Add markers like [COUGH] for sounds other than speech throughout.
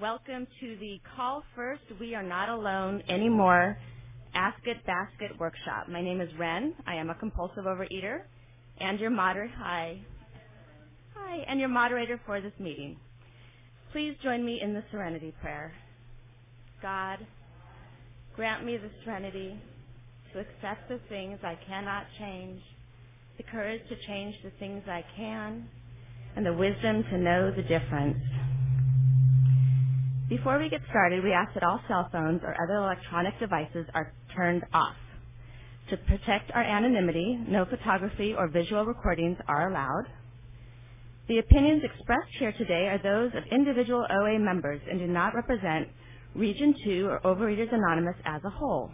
Welcome to the Call First We Are Not Alone Anymore Ask It Basket workshop. My name is Ren. I am a compulsive overeater and your moderator. Hi. Hi, and your moderator for this meeting. Please join me in the serenity prayer. God, grant me the serenity to accept the things I cannot change, the courage to change the things I can, and the wisdom to know the difference. Before we get started, we ask that all cell phones or other electronic devices are turned off. To protect our anonymity, no photography or visual recordings are allowed. The opinions expressed here today are those of individual OA members and do not represent Region 2 or Overeaters Anonymous as a whole.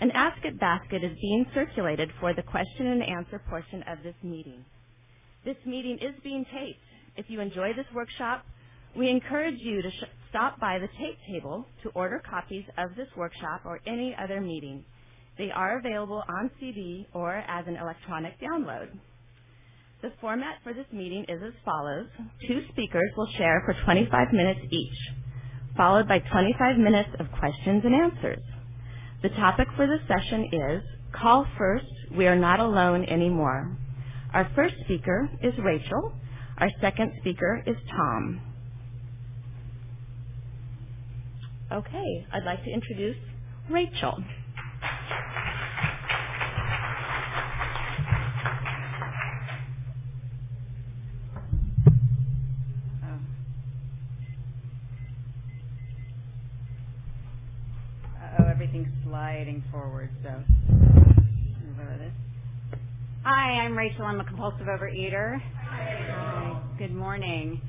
An Ask It basket is being circulated for the question and answer portion of this meeting. This meeting is being taped. If you enjoy this workshop, we encourage you to sh- stop by the tape table to order copies of this workshop or any other meeting. They are available on CD or as an electronic download. The format for this meeting is as follows. Two speakers will share for 25 minutes each, followed by 25 minutes of questions and answers. The topic for this session is Call First, We Are Not Alone Anymore. Our first speaker is Rachel. Our second speaker is Tom. Okay, I'd like to introduce Rachel. Oh, everything's sliding forward, so. Hi, I'm Rachel. I'm a compulsive overeater. Hi. Good morning.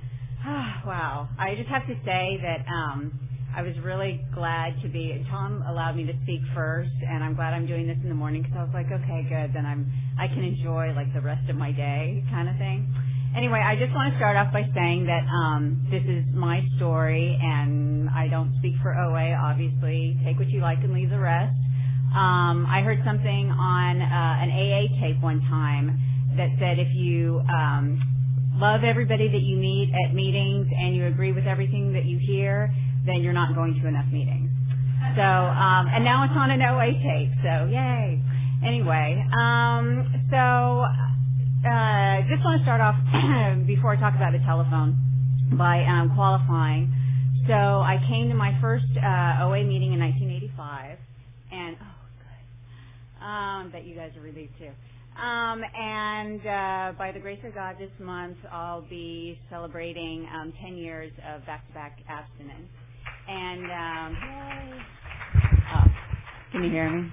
Oh, [SIGHS] wow. I just have to say that um, I was really glad to be. Tom allowed me to speak first, and I'm glad I'm doing this in the morning because I was like, okay, good. Then I'm I can enjoy like the rest of my day, kind of thing. Anyway, I just want to start off by saying that um, this is my story, and I don't speak for OA. Obviously, take what you like and leave the rest. Um, I heard something on uh, an AA tape one time that said if you um, love everybody that you meet at meetings and you agree with everything that you hear, then you're not going to enough meetings. So, um, and now it's on an OA tape, so yay. Anyway, um, so uh, just want to start off [CLEARS THROAT] before I talk about the telephone by um, qualifying. So I came to my first uh, OA meeting in 1985, and oh, good. Um, bet you guys are relieved too. Um, and uh, by the grace of God, this month I'll be celebrating um, 10 years of back-to-back abstinence. And um, oh, can you hear me?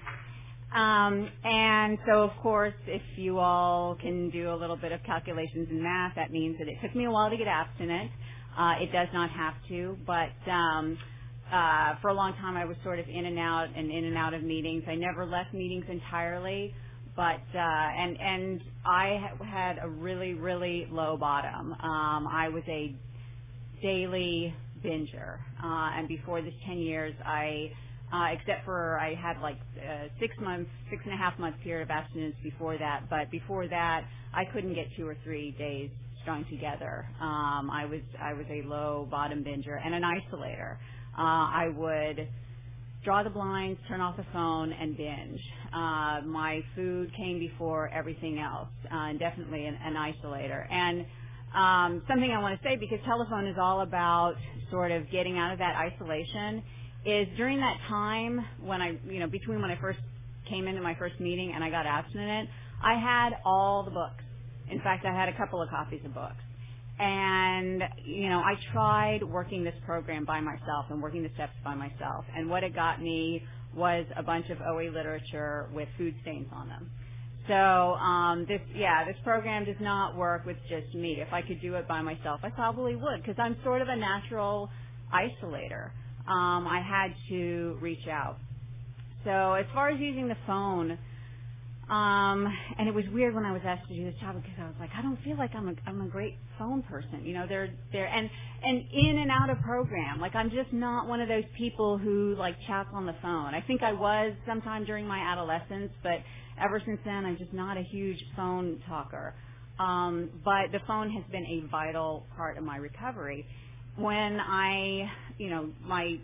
Um, and so, of course, if you all can do a little bit of calculations in math, that means that it took me a while to get abstinent. Uh, it does not have to, but um, uh, for a long time I was sort of in and out and in and out of meetings. I never left meetings entirely, but uh, and and I had a really really low bottom. Um, I was a daily binger. Uh, and before this 10 years, I, uh, except for I had like uh, six months, six and a half month period of abstinence before that. But before that, I couldn't get two or three days strung together. Um, I was I was a low bottom binger and an isolator. Uh, I would draw the blinds, turn off the phone, and binge. Uh, my food came before everything else, uh, and definitely an, an isolator. And um, something I want to say because telephone is all about sort of getting out of that isolation is during that time when I, you know, between when I first came into my first meeting and I got abstinent, I had all the books. In fact, I had a couple of copies of books. And, you know, I tried working this program by myself and working the steps by myself. And what it got me was a bunch of OA literature with food stains on them. So um, this, yeah, this program does not work with just me. If I could do it by myself, I probably would because I'm sort of a natural isolator. Um, I had to reach out. So as far as using the phone, um, and it was weird when I was asked to do this job because I was like, I don't feel like I'm a I'm a great phone person. You know, they're they're and and in and out of program. Like I'm just not one of those people who like chats on the phone. I think I was sometime during my adolescence, but ever since then, I'm just not a huge phone talker. Um, but the phone has been a vital part of my recovery. when I, you know, my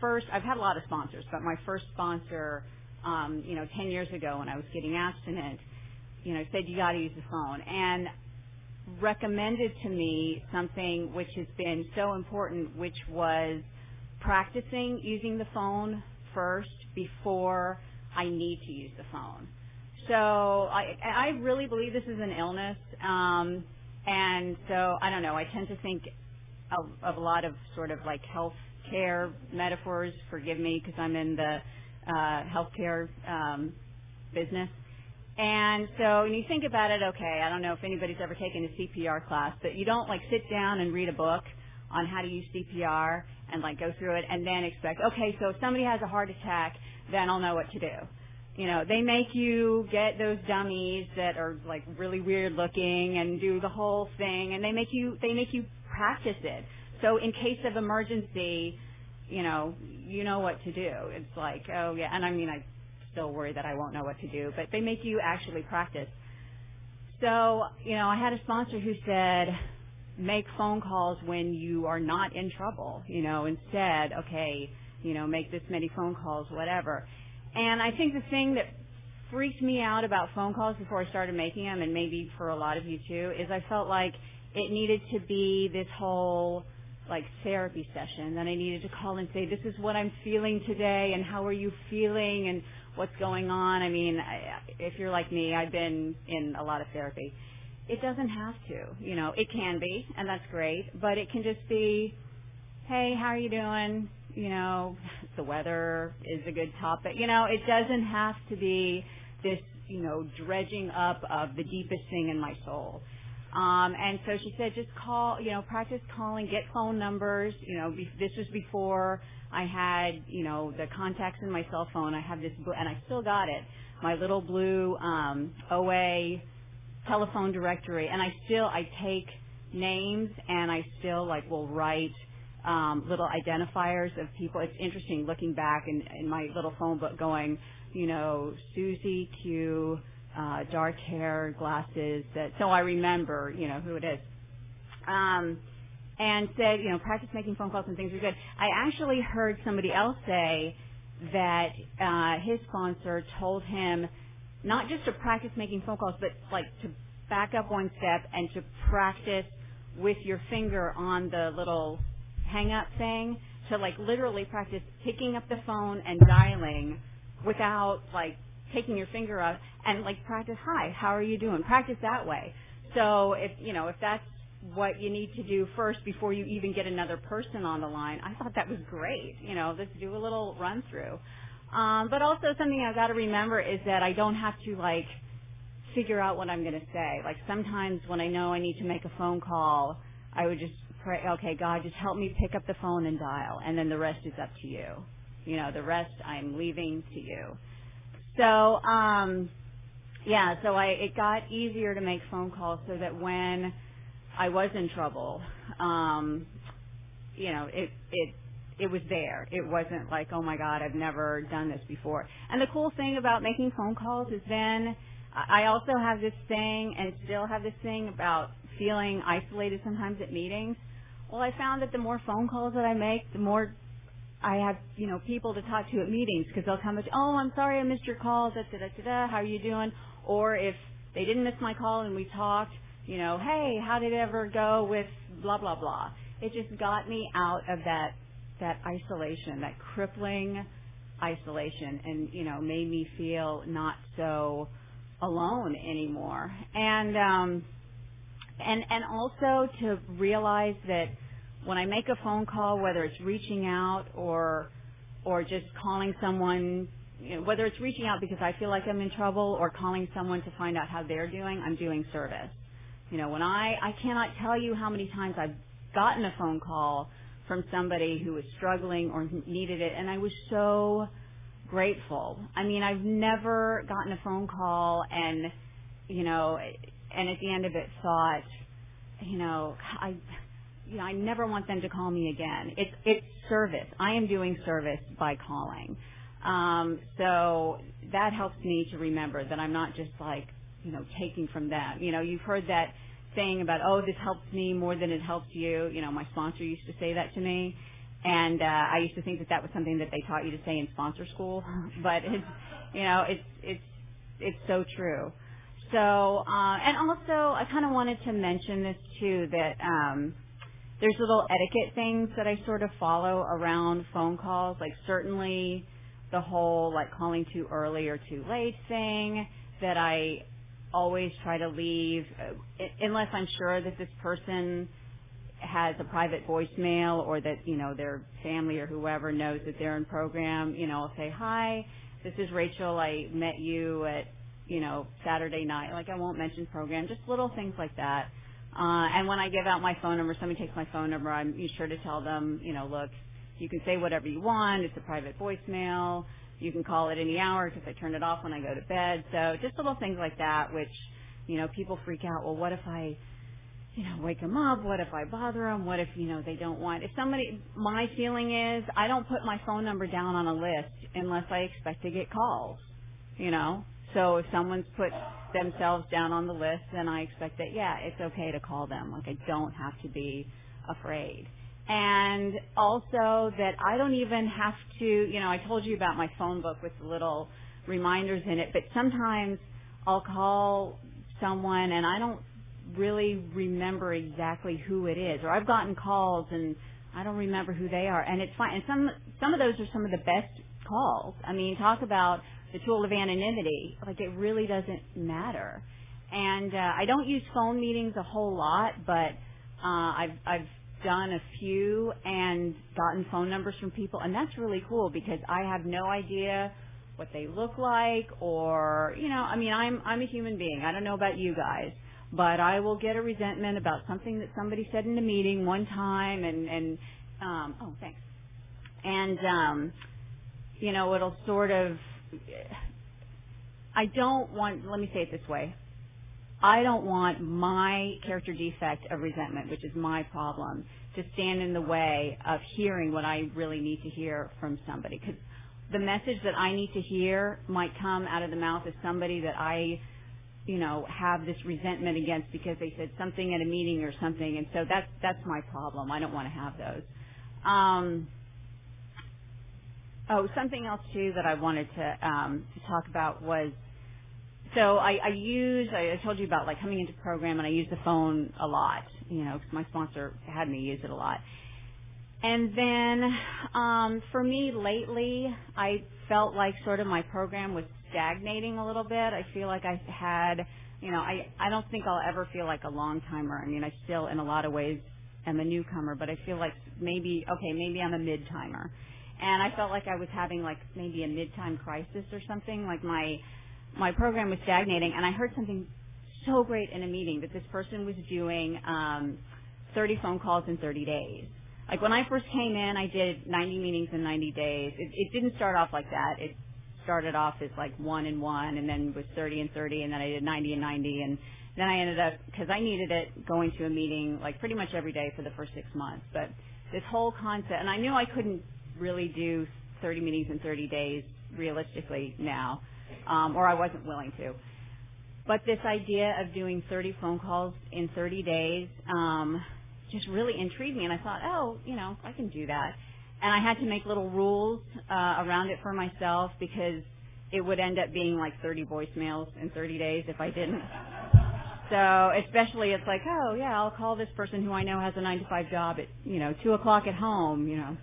first, I've had a lot of sponsors, but my first sponsor, um, you know, 10 years ago when I was getting abstinent, you know, said you got to use the phone and recommended to me something which has been so important, which was practicing using the phone first before I need to use the phone. So I, I really believe this is an illness, um, and so I don't know. I tend to think of, of a lot of sort of like health care metaphors. Forgive me because I'm in the uh, healthcare um, business. And so when you think about it, okay, I don't know if anybody's ever taken a CPR class, but you don't like sit down and read a book on how to use CPR and like go through it and then expect, okay, so if somebody has a heart attack, then I'll know what to do. You know, they make you get those dummies that are like really weird looking and do the whole thing and they make you they make you practice it. So in case of emergency, you know, you know what to do. It's like, oh yeah, and I mean I still worry that I won't know what to do, but they make you actually practice. So, you know, I had a sponsor who said, make phone calls when you are not in trouble, you know, instead, okay, you know, make this many phone calls, whatever. And I think the thing that freaked me out about phone calls before I started making them, and maybe for a lot of you too, is I felt like it needed to be this whole like therapy session that I needed to call and say, this is what I'm feeling today, and how are you feeling, and what's going on. I mean, I, if you're like me, I've been in a lot of therapy. It doesn't have to, you know. It can be, and that's great, but it can just be, hey, how are you doing? You know, [LAUGHS] the weather is a good topic. You know, it doesn't have to be this, you know, dredging up of the deepest thing in my soul. Um, and so she said, just call, you know, practice calling, get phone numbers. You know, be, this was before I had, you know, the contacts in my cell phone. I have this, and I still got it, my little blue um, OA telephone directory, and I still I take names and I still like will write um, little identifiers of people. It's interesting looking back in, in my little phone book, going, you know, Susie Q, uh, dark hair, glasses. That so I remember, you know, who it is. Um, and said, you know, practice making phone calls and things are good. I actually heard somebody else say that uh, his sponsor told him not just to practice making phone calls, but like to back up one step and to practice with your finger on the little hang up thing to like literally practice picking up the phone and dialing without like taking your finger off and like practice hi how are you doing practice that way so if you know if that's what you need to do first before you even get another person on the line. I thought that was great. You know, let's do a little run through. Um, but also something I've got to remember is that I don't have to like figure out what I'm going to say. Like sometimes when I know I need to make a phone call, I would just pray, okay, God, just help me pick up the phone and dial, and then the rest is up to you. You know, the rest I'm leaving to you. So, um, yeah, so I it got easier to make phone calls so that when I was in trouble. Um, you know, it it it was there. It wasn't like, oh my God, I've never done this before. And the cool thing about making phone calls is then I also have this thing and still have this thing about feeling isolated sometimes at meetings. Well, I found that the more phone calls that I make, the more I have, you know, people to talk to at meetings because they'll come say, oh, I'm sorry I missed your call, da da da da da, how are you doing? Or if they didn't miss my call and we talked, you know, hey, how did it ever go with blah blah blah. It just got me out of that that isolation, that crippling isolation and you know, made me feel not so alone anymore. And um and and also to realize that when I make a phone call, whether it's reaching out or or just calling someone, you know, whether it's reaching out because I feel like I'm in trouble or calling someone to find out how they're doing, I'm doing service. You know, when I, I cannot tell you how many times I've gotten a phone call from somebody who was struggling or needed it, and I was so grateful. I mean, I've never gotten a phone call and, you know, and at the end of it thought, you know, I, you know, I never want them to call me again. It's it's service. I am doing service by calling. Um, so that helps me to remember that I'm not just like you know, taking from them. You know, you've heard that thing about, oh, this helps me more than it helps you. You know, my sponsor used to say that to me. And, uh, I used to think that that was something that they taught you to say in sponsor school. [LAUGHS] but it's, you know, it's, it's, it's so true. So, uh, and also I kind of wanted to mention this too, that, um, there's little etiquette things that I sort of follow around phone calls, like certainly the whole like calling too early or too late thing that I always try to leave uh, unless I'm sure that this person has a private voicemail or that, you know, their family or whoever knows that they're in program, you know, I'll say, hi, this is Rachel. I met you at, you know, Saturday night. Like I won't mention program, just little things like that. Uh, and when I give out my phone number, somebody takes my phone number, I'm sure to tell them, you know, look, you can say whatever you want. It's a private voicemail. You can call it any hour because I turn it off when I go to bed. So just little things like that, which, you know, people freak out. Well, what if I, you know, wake them up? What if I bother them? What if, you know, they don't want, if somebody, my feeling is I don't put my phone number down on a list unless I expect to get calls, you know? So if someone's put themselves down on the list, then I expect that, yeah, it's okay to call them. Like I don't have to be afraid and also that I don't even have to, you know, I told you about my phone book with the little reminders in it, but sometimes I'll call someone and I don't really remember exactly who it is, or I've gotten calls and I don't remember who they are, and it's fine. And some some of those are some of the best calls. I mean, talk about the tool of anonymity. Like it really doesn't matter. And uh, I don't use phone meetings a whole lot, but uh, I've I've done a few and gotten phone numbers from people, and that's really cool because I have no idea what they look like or, you know, I mean, I'm, I'm a human being. I don't know about you guys, but I will get a resentment about something that somebody said in a meeting one time and, and, um, oh, thanks. And, um, you know, it'll sort of, I don't want, let me say it this way. I don't want my character defect of resentment, which is my problem, to stand in the way of hearing what I really need to hear from somebody. Because the message that I need to hear might come out of the mouth of somebody that I, you know, have this resentment against because they said something at a meeting or something. And so that's, that's my problem. I don't want to have those. Um, oh, something else too that I wanted to, um, to talk about was so I, I use, I, told you about like coming into program and I use the phone a lot, you know, because my sponsor had me use it a lot. And then, um, for me lately, I felt like sort of my program was stagnating a little bit. I feel like I had, you know, I, I don't think I'll ever feel like a long timer. I mean, I still, in a lot of ways, am a newcomer, but I feel like maybe, okay, maybe I'm a mid timer. And I felt like I was having like maybe a mid time crisis or something. Like my, my program was stagnating, and I heard something so great in a meeting that this person was doing um, 30 phone calls in 30 days. Like when I first came in, I did 90 meetings in 90 days. It, it didn't start off like that. It started off as like one and one, and then was 30 and 30, and then I did 90 and 90, and then I ended up because I needed it going to a meeting like pretty much every day for the first six months. But this whole concept, and I knew I couldn't really do 30 meetings in 30 days realistically now um, or I wasn't willing to. But this idea of doing 30 phone calls in 30 days um, just really intrigued me, and I thought, oh, you know, I can do that. And I had to make little rules uh, around it for myself because it would end up being like 30 voicemails in 30 days if I didn't. So especially it's like, oh yeah, I'll call this person who I know has a nine to five job at, you know, two o'clock at home, you know.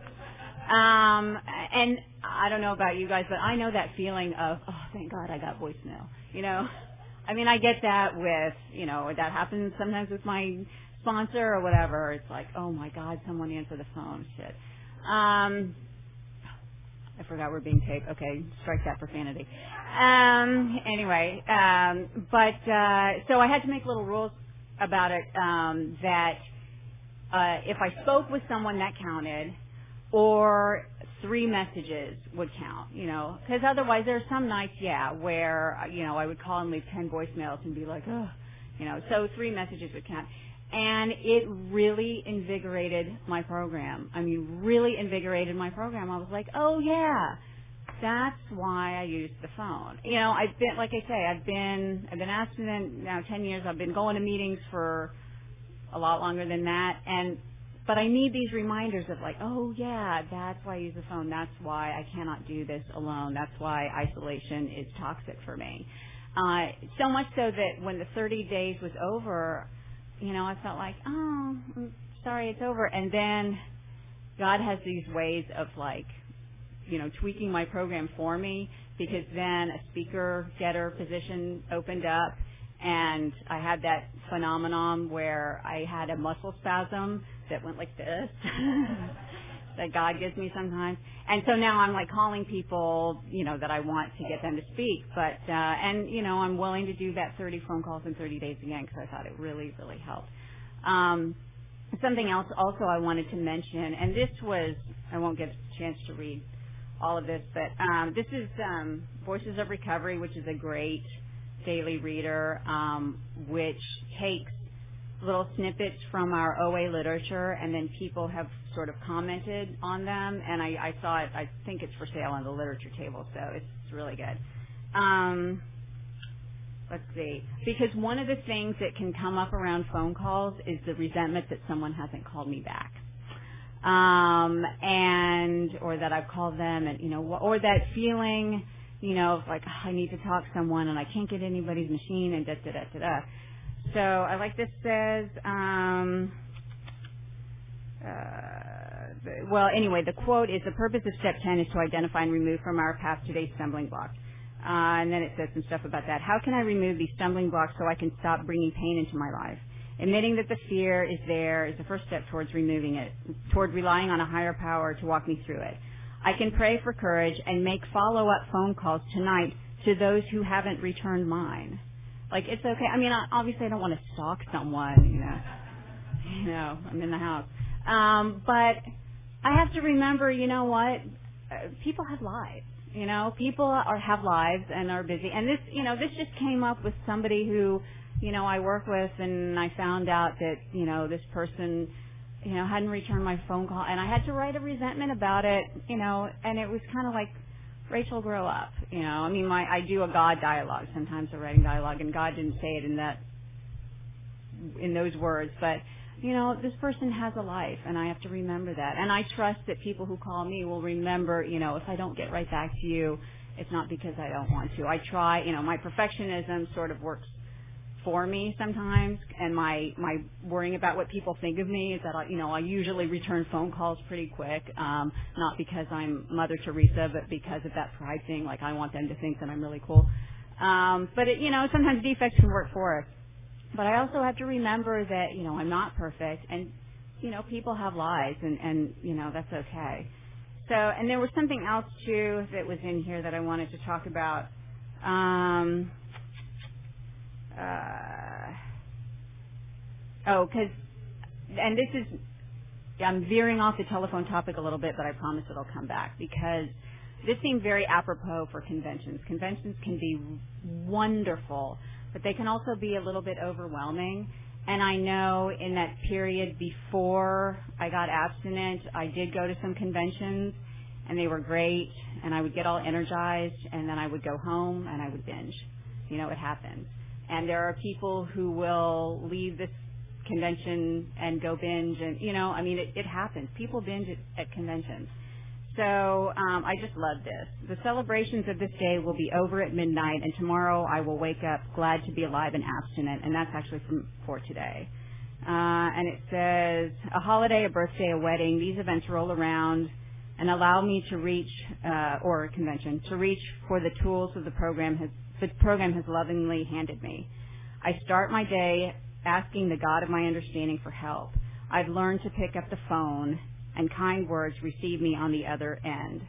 Um, and I don't know about you guys, but I know that feeling of, oh, thank God I got voicemail. You know, I mean, I get that with, you know, that happens sometimes with my sponsor or whatever. It's like, oh my God, someone answered the phone. Shit. Um, I forgot we're being taped. Okay, strike that profanity. Um, anyway, um, but uh, so I had to make little rules about it um, that uh, if I spoke with someone that counted, or three messages would count, you know, because otherwise there are some nights, yeah, where, you know, I would call and leave 10 voicemails and be like, oh, you know, so three messages would count. And it really invigorated my program. I mean, really invigorated my program. I was like, oh yeah, that's why I use the phone. You know, I've been, like I say, I've been, I've been abstinent now 10 years. I've been going to meetings for a lot longer than that. And, but I need these reminders of like, oh yeah, that's why I use the phone. That's why I cannot do this alone. That's why isolation is toxic for me. Uh, so much so that when the 30 days was over, you know, I felt like, oh, I'm sorry, it's over. And then God has these ways of like, you know, tweaking my program for me because then a speaker getter position opened up and I had that phenomenon where I had a muscle spasm that went like this [LAUGHS] that God gives me sometimes. And so now I'm like calling people, you know, that I want to get them to speak. But, uh, and, you know, I'm willing to do that 30 phone calls in 30 days again because I thought it really, really helped. Um, something else also I wanted to mention, and this was, I won't get a chance to read all of this, but um, this is um, Voices of Recovery, which is a great daily reader, um, which takes little snippets from our OA literature, and then people have sort of commented on them. And I, I saw it. I think it's for sale on the literature table, so it's, really good. Um, let's see. Because one of the things that can come up around phone calls is the resentment that someone hasn't called me back. Um, and, or that I've called them and, you know, or that feeling, you know, like, oh, I need to talk to someone and I can't get anybody's machine and da da da da da. So I like this says, um, uh, well, anyway, the quote is the purpose of step 10 is to identify and remove from our path today's stumbling blocks. Uh, and then it says some stuff about that. How can I remove these stumbling blocks so I can stop bringing pain into my life? Admitting that the fear is there is the first step towards removing it, toward relying on a higher power to walk me through it. I can pray for courage and make follow-up phone calls tonight to those who haven't returned mine. Like it's okay. I mean, obviously, I don't want to stalk someone. You know, you know, I'm in the house. Um, but I have to remember, you know what? Uh, people have lives. You know, people are have lives and are busy. And this, you know, this just came up with somebody who, you know, I work with, and I found out that, you know, this person, you know, hadn't returned my phone call, and I had to write a resentment about it. You know, and it was kind of like Rachel, grow up. You know, I mean, my I do a God dialogue. Sometimes I'm writing dialogue, and God didn't say it in that in those words, but you know, this person has a life, and I have to remember that. And I trust that people who call me will remember. You know, if I don't get right back to you, it's not because I don't want to. I try. You know, my perfectionism sort of works for me sometimes, and my my worrying about what people think of me is that I, you know I usually return phone calls pretty quick, um, not because I'm Mother Teresa, but because of that pride thing. Like I want them to think that I'm really cool. Um, but it, you know sometimes defects can work for us. But I also have to remember that you know I'm not perfect, and you know people have lives, and and you know that's okay. So and there was something else too that was in here that I wanted to talk about. Um, uh, oh, because, and this is, I'm veering off the telephone topic a little bit, but I promise it'll come back because this seemed very apropos for conventions. Conventions can be wonderful, but they can also be a little bit overwhelming. And I know in that period before I got abstinent, I did go to some conventions and they were great and I would get all energized and then I would go home and I would binge. You know, it happens and there are people who will leave this convention and go binge and you know i mean it, it happens. People binge at, at conventions. So um, i just love this. The celebrations of this day will be over at midnight and tomorrow i will wake up glad to be alive and abstinent and that's actually from for today. Uh, and it says a holiday a birthday a wedding these events roll around and allow me to reach uh, or a convention to reach for the tools of the program has the program has lovingly handed me. I start my day asking the God of my understanding for help. I've learned to pick up the phone and kind words receive me on the other end.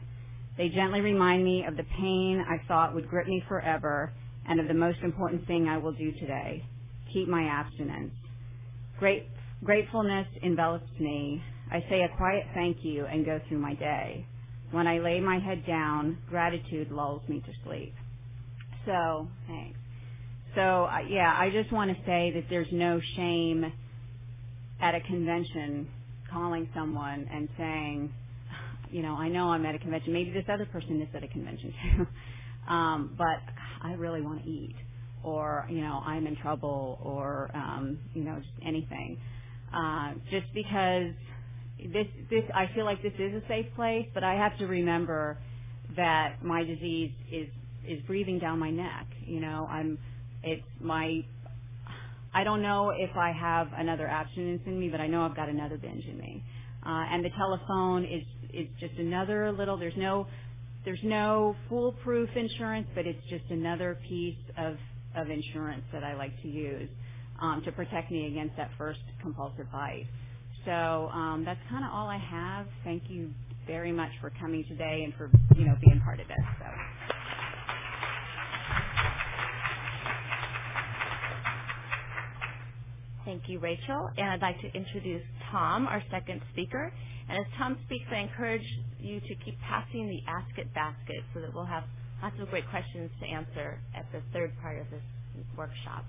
They gently remind me of the pain I thought would grip me forever and of the most important thing I will do today, keep my abstinence. Great, gratefulness envelops me. I say a quiet thank you and go through my day. When I lay my head down, gratitude lulls me to sleep. So, thanks. So, uh, yeah, I just want to say that there's no shame at a convention calling someone and saying, [SIGHS] you know, I know I'm at a convention. Maybe this other person is at a convention [LAUGHS] too. um, but I really want to eat, or you know, I'm in trouble, or um, you know, just anything. Uh, just because this, this, I feel like this is a safe place, but I have to remember that my disease is is breathing down my neck. You know, I'm, it's my I don't know if I have another abstinence in me, but I know I've got another binge in me. Uh, and the telephone is is just another little. There's no there's no foolproof insurance, but it's just another piece of of insurance that I like to use um, to protect me against that first compulsive bite. So um, that's kind of all I have. Thank you very much for coming today and for you know being part of this. So. Thank you, Rachel. And I'd like to introduce Tom, our second speaker. And as Tom speaks, I encourage you to keep passing the Ask It basket so that we'll have lots of great questions to answer at the third part of this workshop.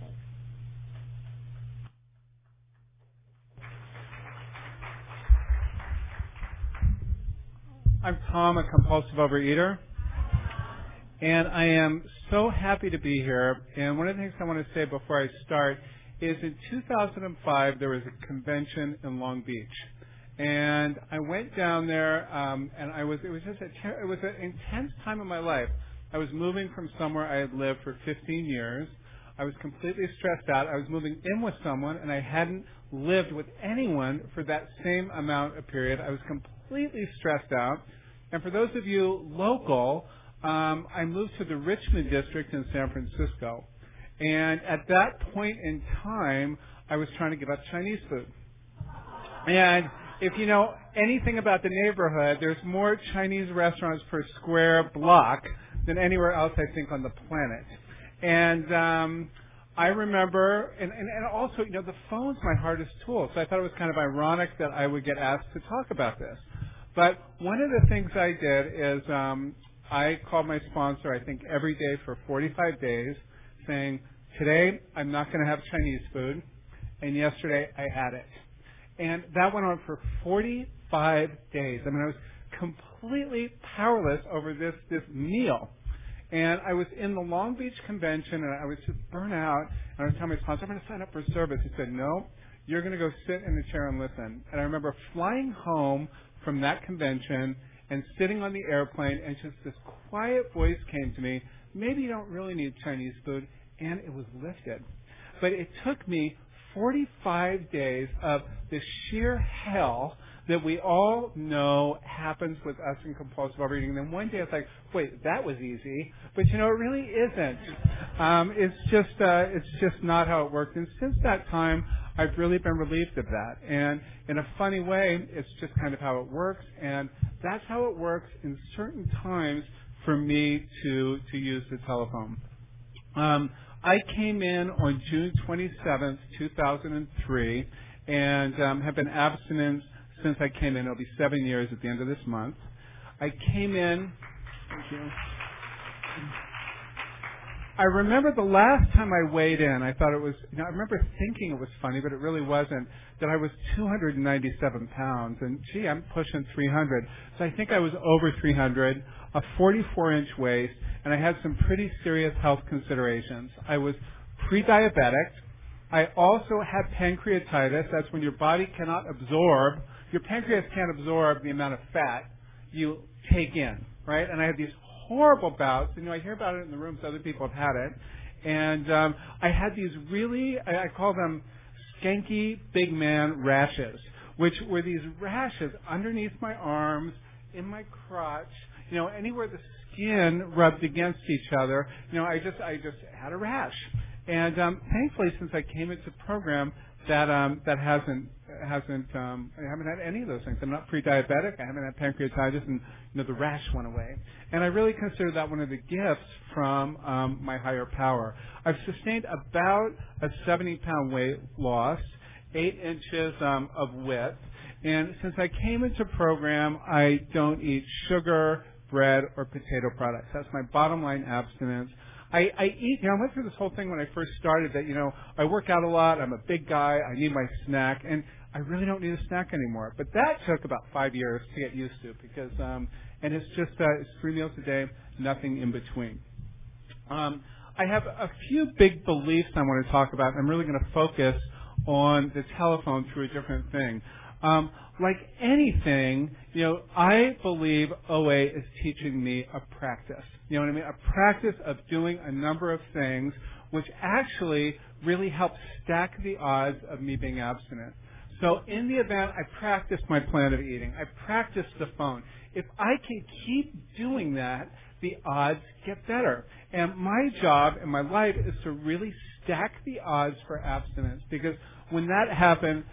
Thanks. I'm Tom, a compulsive overeater. And I am so happy to be here. And one of the things I want to say before I start is in 2005 there was a convention in Long Beach, and I went down there, um, and I was it was just a ter- it was an intense time in my life. I was moving from somewhere I had lived for 15 years. I was completely stressed out. I was moving in with someone, and I hadn't lived with anyone for that same amount of period. I was completely stressed out. And for those of you local, um, I moved to the Richmond district in San Francisco. And at that point in time, I was trying to give up Chinese food. And if you know anything about the neighborhood, there's more Chinese restaurants per square block than anywhere else, I think, on the planet. And um, I remember, and, and, and also, you know, the phone's my hardest tool, so I thought it was kind of ironic that I would get asked to talk about this. But one of the things I did is um, I called my sponsor, I think, every day for 45 days saying, today I'm not going to have Chinese food, and yesterday I had it. And that went on for 45 days. I mean, I was completely powerless over this, this meal. And I was in the Long Beach convention and I was just burnt out. And I was telling my sponsor, I'm going to sign up for service. He said, no, you're going to go sit in the chair and listen. And I remember flying home from that convention and sitting on the airplane and just this quiet voice came to me, maybe you don't really need Chinese food and it was lifted. But it took me 45 days of the sheer hell that we all know happens with us in compulsive overeating. And then one day it's like, wait, that was easy, but you know it really isn't. Um, it's just uh, it's just not how it works. And since that time, I've really been relieved of that. And in a funny way, it's just kind of how it works. And that's how it works in certain times for me to to use the telephone. Um, I came in on June 27th, 2003, and um, have been abstinent since I came in. It'll be seven years at the end of this month. I came in. Thank you. I remember the last time I weighed in, I thought it was, you know, I remember thinking it was funny, but it really wasn't, that I was 297 pounds. And gee, I'm pushing 300. So I think I was over 300, a 44 inch waist, and I had some pretty serious health considerations. I was pre-diabetic. I also had pancreatitis. That's when your body cannot absorb, your pancreas can't absorb the amount of fat you take in, right? And I had these horrible bouts. You know, I hear about it in the rooms. Other people have had it, and um, I had these really, I, I call them skanky big man rashes, which were these rashes underneath my arms, in my crotch, you know, anywhere the skin rubbed against each other. You know, I just, I just had a rash, and um, thankfully, since I came into the program, that um, that hasn't hasn't um, I haven't had any of those things. I'm not pre-diabetic. I haven't had pancreatitis, and you know the rash went away. And I really consider that one of the gifts from um, my higher power. I've sustained about a 70 pound weight loss, eight inches um, of width, and since I came into program, I don't eat sugar, bread, or potato products. That's my bottom line abstinence. I, I eat, you know, I went through this whole thing when I first started that, you know, I work out a lot, I'm a big guy, I need my snack, and I really don't need a snack anymore. But that took about five years to get used to because, um, and it's just uh, it's three meals a day, nothing in between. Um, I have a few big beliefs I want to talk about. I'm really going to focus on the telephone through a different thing. Um, like anything, you know, I believe OA is teaching me a practice. You know what I mean? A practice of doing a number of things which actually really help stack the odds of me being abstinent. So in the event I practice my plan of eating, I practice the phone. If I can keep doing that, the odds get better. And my job in my life is to really stack the odds for abstinence because when that happens,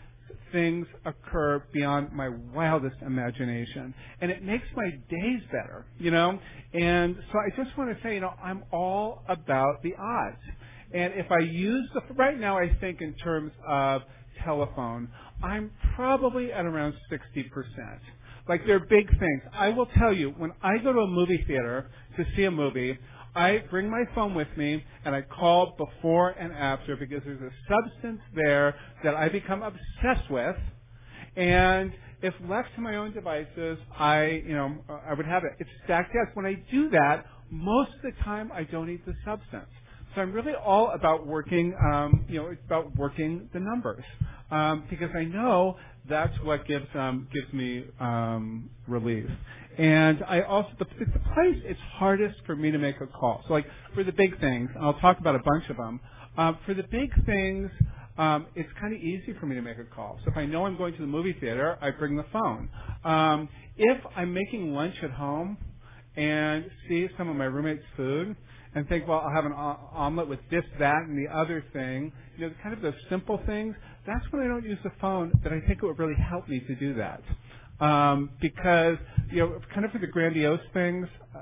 things occur beyond my wildest imagination. And it makes my days better, you know? And so I just want to say, you know, I'm all about the odds. And if I use the, right now I think in terms of telephone, I'm probably at around 60%. Like they're big things. I will tell you, when I go to a movie theater to see a movie, I bring my phone with me and I call before and after because there's a substance there that I become obsessed with. And if left to my own devices, I, you know, I would have it. It's stacked yes. When I do that, most of the time I don't eat the substance. So I'm really all about working, um, you know, it's about working the numbers um, because I know that's what gives um, gives me um, relief. And I also the, the place it's hardest for me to make a call. So like for the big things, and I'll talk about a bunch of them. Um, for the big things, um, it's kind of easy for me to make a call. So if I know I'm going to the movie theater, I bring the phone. Um, if I'm making lunch at home and see some of my roommates' food, and think, well, I'll have an omelet with this, that, and the other thing. You know, kind of those simple things. That's when I don't use the phone. That I think it would really help me to do that. Um, because you know, kind of for the grandiose things, uh,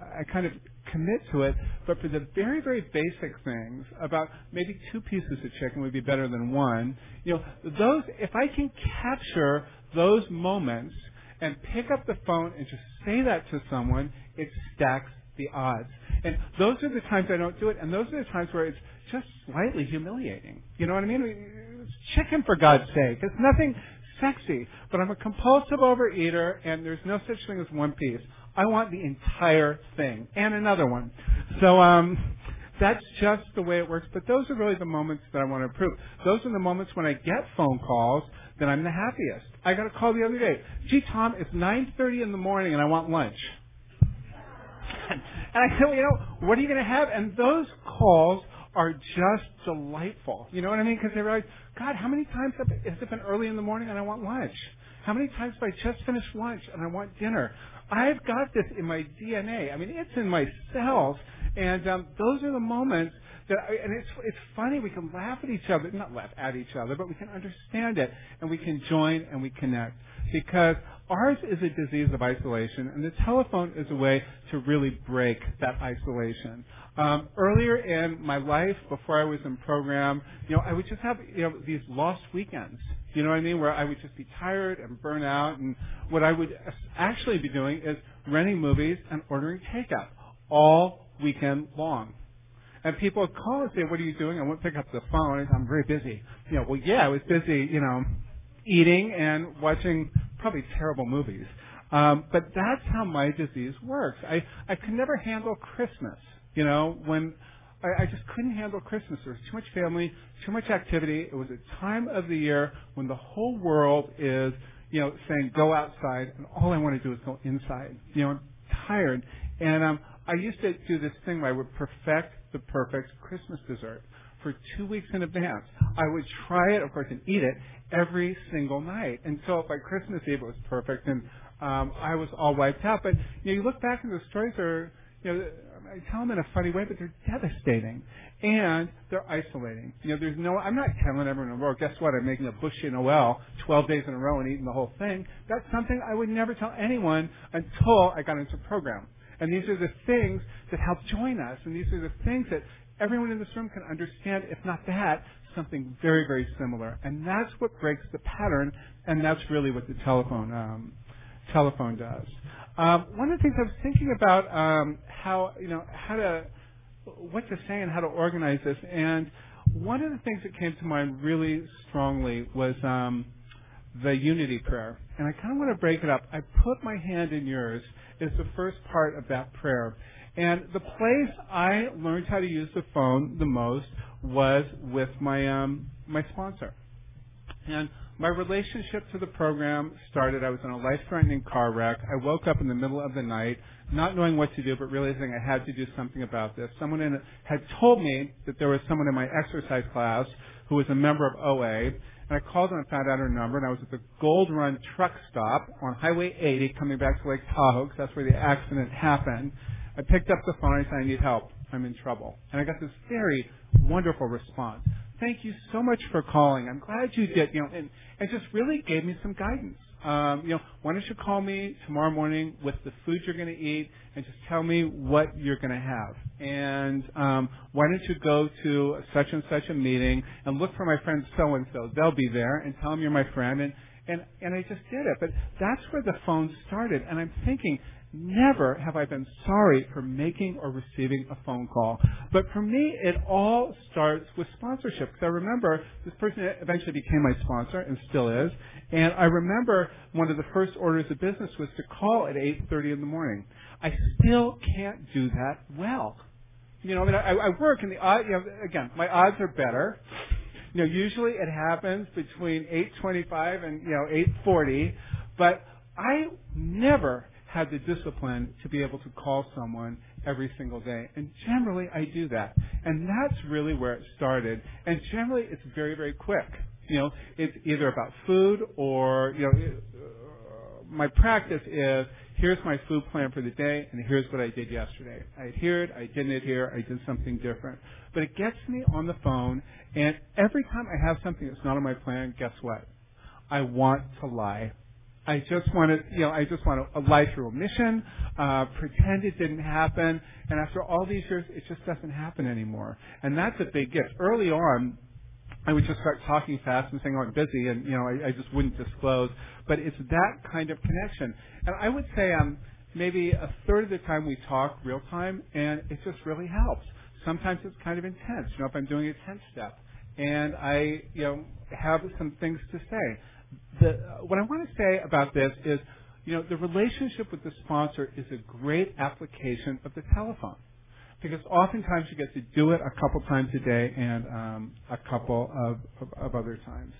I kind of commit to it. But for the very, very basic things, about maybe two pieces of chicken would be better than one. You know, those if I can capture those moments and pick up the phone and just say that to someone, it stacks the odds. And those are the times I don't do it, and those are the times where it's just slightly humiliating. You know what I mean? Chicken for God's sake. It's nothing sexy. But I'm a compulsive overeater, and there's no such thing as one piece. I want the entire thing and another one. So um, that's just the way it works. But those are really the moments that I want to improve. Those are the moments when I get phone calls that I'm the happiest. I got a call the other day. Gee, Tom, it's 9:30 in the morning, and I want lunch. [LAUGHS] And I said, well, you know, what are you going to have? And those calls are just delightful. You know what I mean? Because they realize, God, how many times has it been early in the morning and I want lunch? How many times have I just finished lunch and I want dinner? I've got this in my DNA. I mean, it's in my cells. And um, those are the moments that, I, and it's it's funny. We can laugh at each other, not laugh at each other, but we can understand it, and we can join and we connect because ours is a disease of isolation, and the telephone is a way to really break that isolation. Um, earlier in my life, before I was in program, you know, I would just have you know these lost weekends. You know what I mean? Where I would just be tired and burn out, and what I would actually be doing is renting movies and ordering takeout all weekend long. And people would call and say, "What are you doing?" I won't pick up the phone. I'm very busy. You know, well, yeah, I was busy. You know, eating and watching probably terrible movies. Um, but that's how my disease works. I, I could never handle Christmas. You know, when I, I just couldn't handle Christmas. There was too much family, too much activity. It was a time of the year when the whole world is, you know, saying go outside, and all I want to do is go inside. You know, I'm tired. And um, I used to do this thing where I would perfect the perfect Christmas dessert for two weeks in advance. I would try it, of course, and eat it every single night. And so by Christmas Eve it was perfect, and um, I was all wiped out. But you know, you look back and the stories are, you know, I tell them in a funny way, but they're devastating, and they're isolating. You know, there's no. I'm not telling everyone in the world. Guess what? I'm making a bushy Noel 12 days in a row and eating the whole thing. That's something I would never tell anyone until I got into program. And these are the things that help join us, and these are the things that everyone in this room can understand, if not that, something very, very similar. And that's what breaks the pattern, and that's really what the telephone um, telephone does. Um, one of the things I was thinking about um, how you know how to what to say and how to organize this, and one of the things that came to mind really strongly was um, the unity prayer. And I kind of want to break it up. I put my hand in yours is the first part of that prayer. And the place I learned how to use the phone the most was with my um, my sponsor. And my relationship to the program started. I was in a life-threatening car wreck. I woke up in the middle of the night, not knowing what to do, but realizing I had to do something about this. Someone in, had told me that there was someone in my exercise class who was a member of OA, and I called and I found out her number, and I was at the Gold Run truck stop on Highway 80 coming back to Lake Tahoe, because that's where the accident happened. I picked up the phone and I said, I need help. I'm in trouble. And I got this very wonderful response. Thank you so much for calling. I'm glad you did. You know, and it just really gave me some guidance um, you know, why don't you call me tomorrow morning with the food you're going to eat and just tell me what you're going to have. And um, why don't you go to such and such a meeting and look for my friend so and so. They'll be there and tell them you're my friend. And and and I just did it. But that's where the phone started. And I'm thinking, Never have I been sorry for making or receiving a phone call. But for me, it all starts with sponsorship. Because I remember this person eventually became my sponsor and still is. And I remember one of the first orders of business was to call at 8.30 in the morning. I still can't do that well. You know, I mean, I, I work in the you know, again, my odds are better. You know, usually it happens between 8.25 and, you know, 8.40. But I never had the discipline to be able to call someone every single day. And generally, I do that. And that's really where it started. And generally, it's very, very quick. You know, it's either about food or, you know, uh, my practice is here's my food plan for the day and here's what I did yesterday. I adhered, I didn't adhere, I did something different. But it gets me on the phone and every time I have something that's not on my plan, guess what? I want to lie I just want to, you know, I just want to lie through omission, uh, pretend it didn't happen, and after all these years, it just doesn't happen anymore. And that's a big gift. Early on, I would just start talking fast and saying, "Oh, I'm busy," and you know, I, I just wouldn't disclose. But it's that kind of connection, and I would say, um, maybe a third of the time we talk real time, and it just really helps. Sometimes it's kind of intense. You know, if I'm doing a 10 step, and I, you know, have some things to say the, what I want to say about this is, you know, the relationship with the sponsor is a great application of the telephone because oftentimes you get to do it a couple times a day and um, a couple of, of, of other times.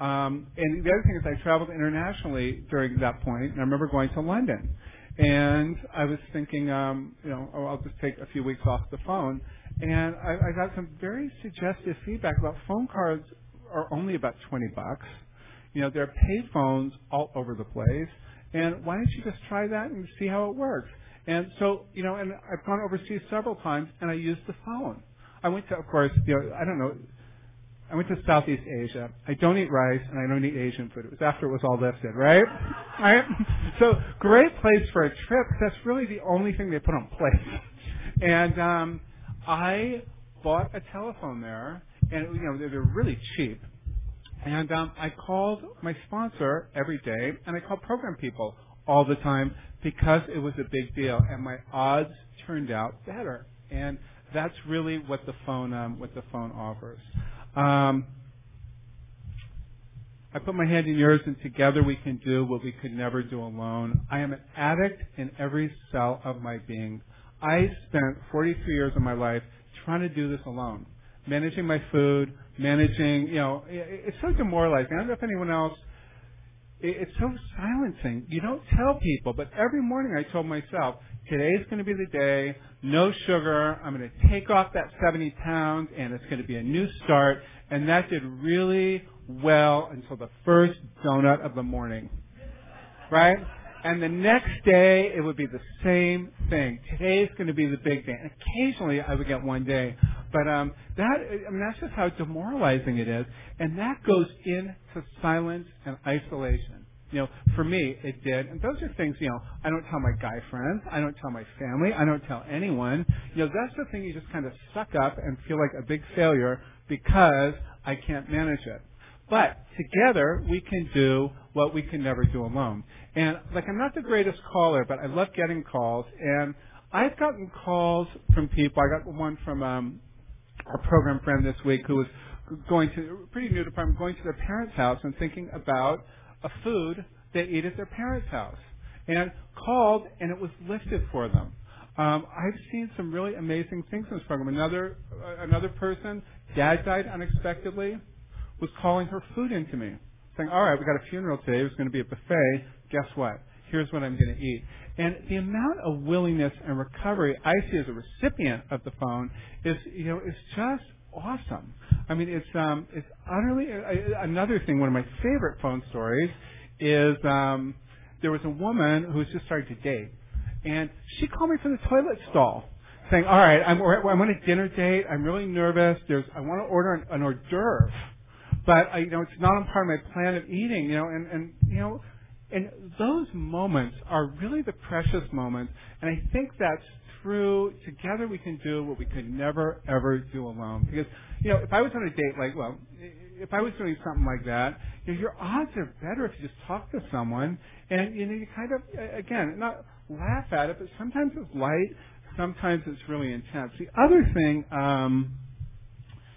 Um, and the other thing is I traveled internationally during that point, and I remember going to London. And I was thinking, um, you know, oh, I'll just take a few weeks off the phone. And I, I got some very suggestive feedback about phone cards are only about 20 bucks. You know, there are payphones all over the place. And why don't you just try that and see how it works? And so, you know, and I've gone overseas several times and I used the phone. I went to, of course, you know, I don't know, I went to Southeast Asia. I don't eat rice and I don't eat Asian food. It was after it was all lifted, right? [LAUGHS] right? So great place for a trip. That's really the only thing they put on place. [LAUGHS] And um, I bought a telephone there, and you know they're really cheap. And um, I called my sponsor every day, and I called program people all the time because it was a big deal, and my odds turned out better. And that's really what the phone um, what the phone offers. Um, I put my hand in yours, and together we can do what we could never do alone. I am an addict in every cell of my being. I spent 43 years of my life trying to do this alone, managing my food, managing, you know, it's so demoralizing. I don't know if anyone else, it's so silencing. You don't tell people, but every morning I told myself, today's going to be the day, no sugar, I'm going to take off that 70 pounds, and it's going to be a new start. And that did really well until the first donut of the morning. Right? And the next day, it would be the same thing. Today's going to be the big day. And occasionally, I would get one day. But um, that, I mean, that's just how demoralizing it is. And that goes into silence and isolation. You know, for me, it did. And those are things, you know, I don't tell my guy friends. I don't tell my family. I don't tell anyone. You know, that's the thing you just kind of suck up and feel like a big failure because I can't manage it. But together, we can do what we can never do alone. And like, I'm not the greatest caller, but I love getting calls. And I've gotten calls from people. I got one from um, a program friend this week who was going to pretty new to program, going to their parents' house and thinking about a food they eat at their parents' house and called and it was lifted for them. Um, I've seen some really amazing things in this program. Another uh, another person, dad died unexpectedly, was calling her food into me, saying, "All right, we got a funeral today. It's going to be a buffet. Guess what? Here's what I'm going to eat." And the amount of willingness and recovery I see as a recipient of the phone is, you know, is just awesome. I mean, it's um, it's utterly uh, another thing. One of my favorite phone stories is um, there was a woman who was just starting to date, and she called me from the toilet stall, saying, "All right, I'm I'm on a dinner date. I'm really nervous. There's I want to order an, an hors d'oeuvre, but I, you know it's not on part of my plan of eating. You know, and and you know." And those moments are really the precious moments, and I think that's through together we can do what we could never ever do alone. Because you know, if I was on a date like well, if I was doing something like that, you know, your odds are better if you just talk to someone and you know you kind of again not laugh at it, but sometimes it's light, sometimes it's really intense. The other thing. um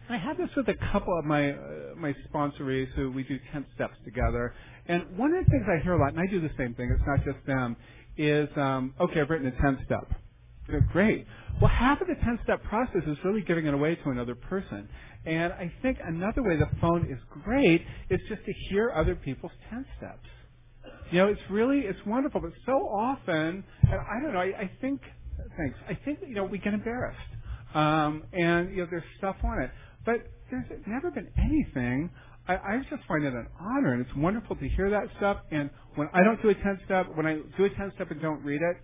I had this with a couple of my uh, my sponsorees who we do 10 steps together. And one of the things I hear a lot, and I do the same thing, it's not just them, is, um, okay, I've written a 10 step. Great. Well, half of the 10 step process is really giving it away to another person. And I think another way the phone is great is just to hear other people's 10 steps. You know, it's really, it's wonderful, but so often, and I don't know, I, I think, thanks, I think, you know, we get embarrassed. Um, and, you know, there's stuff on it. But there's never been anything, I, I just find it an honor, and it's wonderful to hear that stuff. And when I don't do a 10 step, when I do a 10 step and don't read it,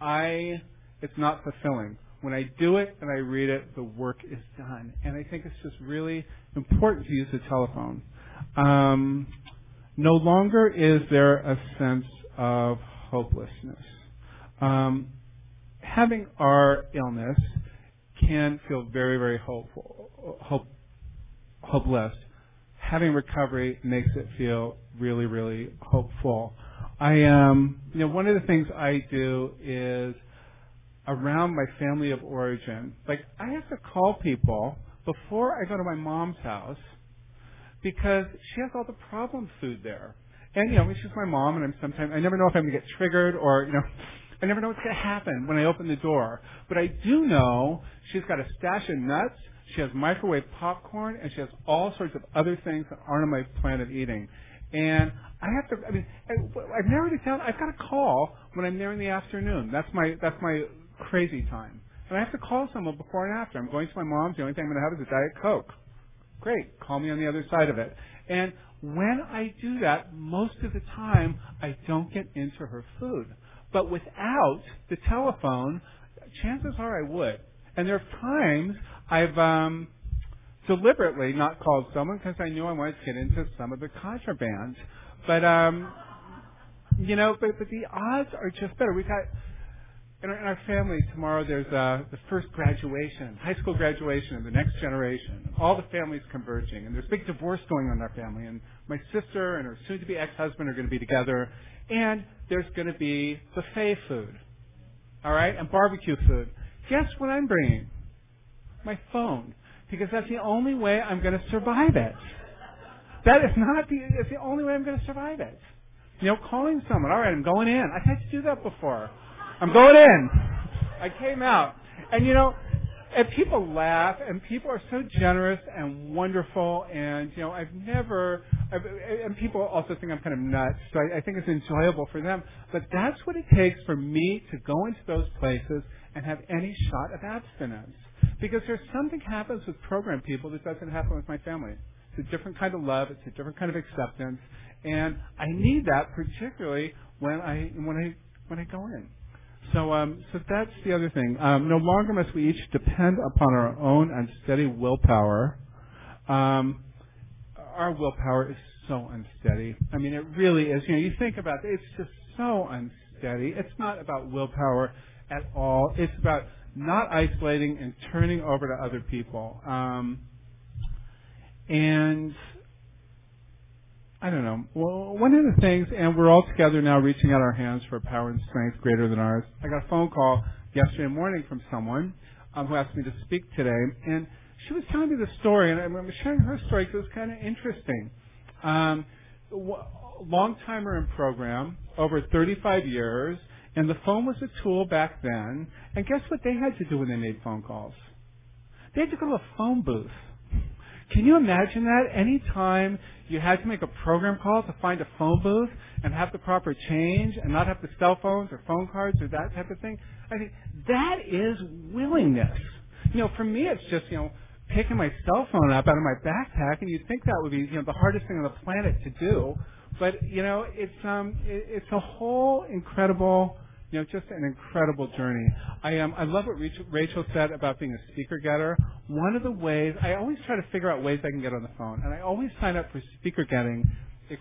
I it's not fulfilling. When I do it and I read it, the work is done. And I think it's just really important to use the telephone. Um, no longer is there a sense of hopelessness. Um, having our illness can feel very, very hopeful, hope, hopeless. Having recovery makes it feel really, really hopeful. I um, you know, one of the things I do is around my family of origin. Like I have to call people before I go to my mom's house because she has all the problem food there. And you know, she's my mom, and I'm sometimes I never know if I'm gonna get triggered or you know, [LAUGHS] I never know what's gonna happen when I open the door. But I do know she's got a stash of nuts. She has microwave popcorn, and she has all sorts of other things that aren't on my plan of eating. And I have to. I mean, I've narrowed it down. I've got to call when I'm there in the afternoon. That's my that's my crazy time. And I have to call someone before and after. I'm going to my mom's. The only thing I'm going to have is a Diet Coke. Great. Call me on the other side of it. And when I do that, most of the time, I don't get into her food. But without the telephone, chances are I would. And there are times I've um, deliberately not called someone because I knew I wanted to get into some of the contraband. But um, you know, but, but the odds are just better. We've got in our, in our family tomorrow there's uh, the first graduation, high school graduation of the next generation. All the families converging, and there's big divorce going on in our family. And my sister and her soon-to-be ex-husband are going to be together, and there's going to be buffet food, all right, and barbecue food. Guess what I'm bringing? My phone, because that's the only way I'm going to survive it. That is not the. It's the only way I'm going to survive it. You know, calling someone. All right, I'm going in. I've had to do that before. I'm going in. I came out. And you know, and people laugh and people are so generous and wonderful and you know I've never I've, and people also think I'm kind of nuts so I, I think it's enjoyable for them but that's what it takes for me to go into those places and have any shot of abstinence because there's something happens with program people that doesn't happen with my family it's a different kind of love it's a different kind of acceptance and I need that particularly when I when I when I go in so, um, so that's the other thing. Um, no longer must we each depend upon our own unsteady willpower. Um, our willpower is so unsteady. I mean, it really is. You know, you think about it, it's just so unsteady. It's not about willpower at all. It's about not isolating and turning over to other people. Um, and I don't know. Well, one of the things, and we're all together now reaching out our hands for power and strength greater than ours. I got a phone call yesterday morning from someone um, who asked me to speak today, and she was telling me the story, and I'm sharing her story because it was kind of interesting. Um, long timer in program, over 35 years, and the phone was a tool back then. And guess what they had to do when they made phone calls? They had to go to a phone booth. Can you imagine that? Any time you had to make a program call to find a phone booth and have the proper change and not have the cell phones or phone cards or that type of thing. I think that is willingness. You know, for me it's just, you know, picking my cell phone up out of my backpack and you'd think that would be, you know, the hardest thing on the planet to do. But, you know, it's um it, it's a whole incredible you know, just an incredible journey. I um, I love what Rachel said about being a speaker getter. One of the ways I always try to figure out ways I can get on the phone, and I always sign up for speaker getting ex-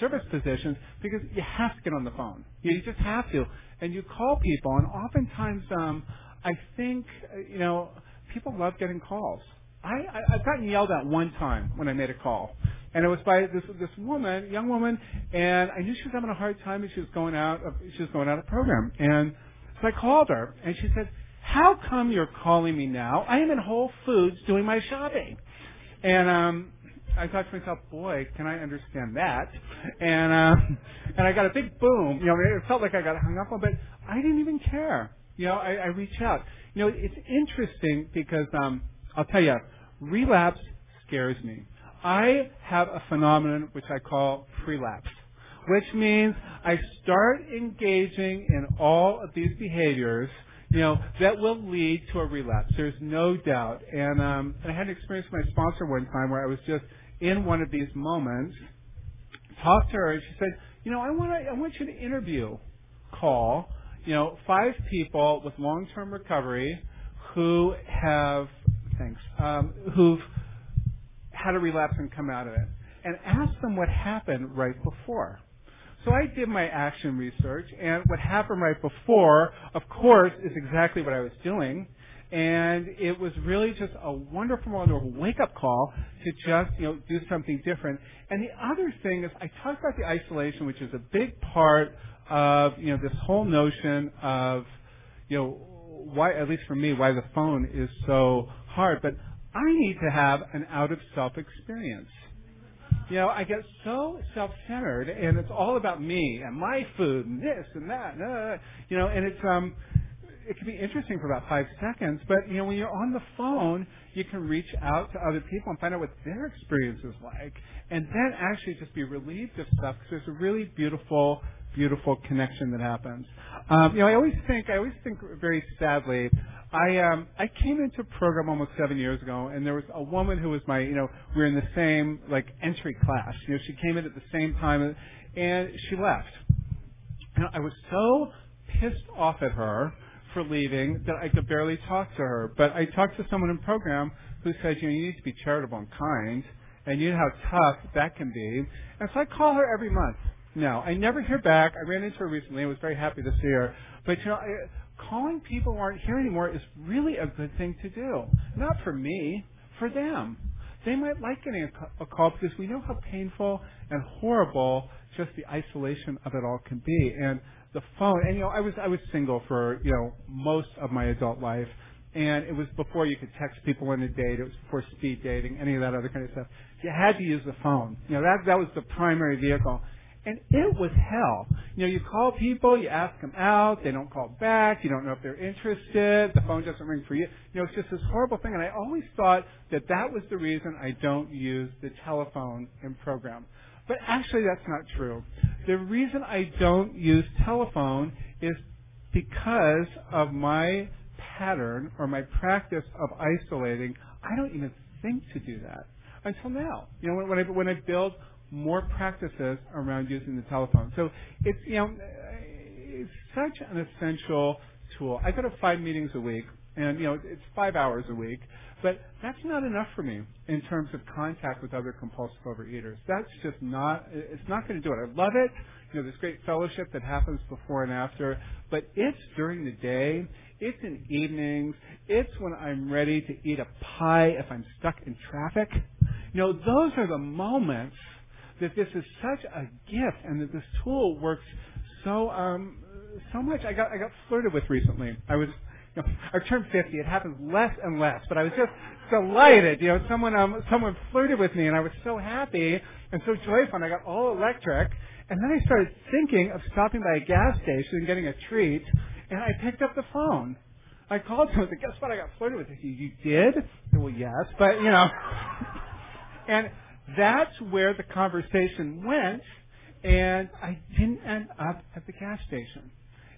service positions because you have to get on the phone. You just have to, and you call people, and oftentimes um, I think uh, you know people love getting calls. I, I I've gotten yelled at one time when I made a call, and it was by this this woman, young woman, and I knew she was having a hard time, and she was going out of she was going out of program, and so I called her, and she said, "How come you're calling me now? I am in Whole Foods doing my shopping," and um, I thought to myself, "Boy, can I understand that?" And uh, and I got a big boom. You know, it felt like I got hung up on, but I didn't even care. You know, I, I reached out. You know, it's interesting because um, I'll tell you, relapse scares me. I have a phenomenon which I call prelapse, which means I start engaging in all of these behaviors, you know, that will lead to a relapse. There's no doubt. And, um, I had an experience with my sponsor one time where I was just in one of these moments, talked to her, and she said, you know, I want to, I want you to interview, call, you know, five people with long-term recovery who have, thanks, um, who've had a relapse and come out of it, and ask them what happened right before. So I did my action research, and what happened right before, of course, is exactly what I was doing. And it was really just a wonderful, wake-up call to just, you know, do something different. And the other thing is, I talked about the isolation, which is a big part of, you know, this whole notion of, you know, why, at least for me, why the phone is so But I need to have an out of self experience. You know, I get so self-centered, and it's all about me and my food and this and that. And, Uh, you know, and it's um, it can be interesting for about five seconds, but you know, when you're on the phone, you can reach out to other people and find out what their experience is like, and then actually just be relieved of stuff because there's a really beautiful, beautiful connection that happens. Um, you know, I always think, I always think very sadly I um I came into a program almost seven years ago, and there was a woman who was my you know we were in the same like entry class. You know, she came in at the same time, and she left. And I was so pissed off at her for leaving that I could barely talk to her. But I talked to someone in program who said, you know, you need to be charitable and kind, and you know how tough that can be. And so I call her every month. No, I never hear back. I ran into her recently. I was very happy to see her. But you know, I, calling people who aren't here anymore is really a good thing to do. Not for me, for them. They might like getting a, call because we know how painful and horrible just the isolation of it all can be. And the phone, and you know, I was I was single for you know most of my adult life, and it was before you could text people on a date. It was before speed dating, any of that other kind of stuff. You had to use the phone. You know, that that was the primary vehicle. And it was hell. You know, you call people, you ask them out, they don't call back, you don't know if they're interested, the phone doesn't ring for you. You know, it's just this horrible thing. And I always thought that that was the reason I don't use the telephone in program. But actually that's not true. The reason I don't use telephone is because of my pattern or my practice of isolating. I don't even think to do that until now. You know, when, I, when I build more practices around using the telephone. So it's you know it's such an essential tool. I go to five meetings a week, and you know it's five hours a week, but that's not enough for me in terms of contact with other compulsive overeaters. That's just not it's not going to do it. I love it. You know, this great fellowship that happens before and after, but it's during the day. It's in evenings. It's when I'm ready to eat a pie if I'm stuck in traffic. You know, those are the moments that this is such a gift and that this tool works so um, so much. I got I got flirted with recently. I was know, I've turned 50. It happens less and less, but I was just delighted. You know, someone um, someone flirted with me, and I was so happy and so joyful. And I got all electric, and then I started thinking of stopping by a gas station and getting a treat, and I picked up the phone. I called someone and said, guess what? I got flirted with. You, you did? Said, well, yes, but you know. [LAUGHS] and that's where the conversation went, and I didn't end up at the gas station.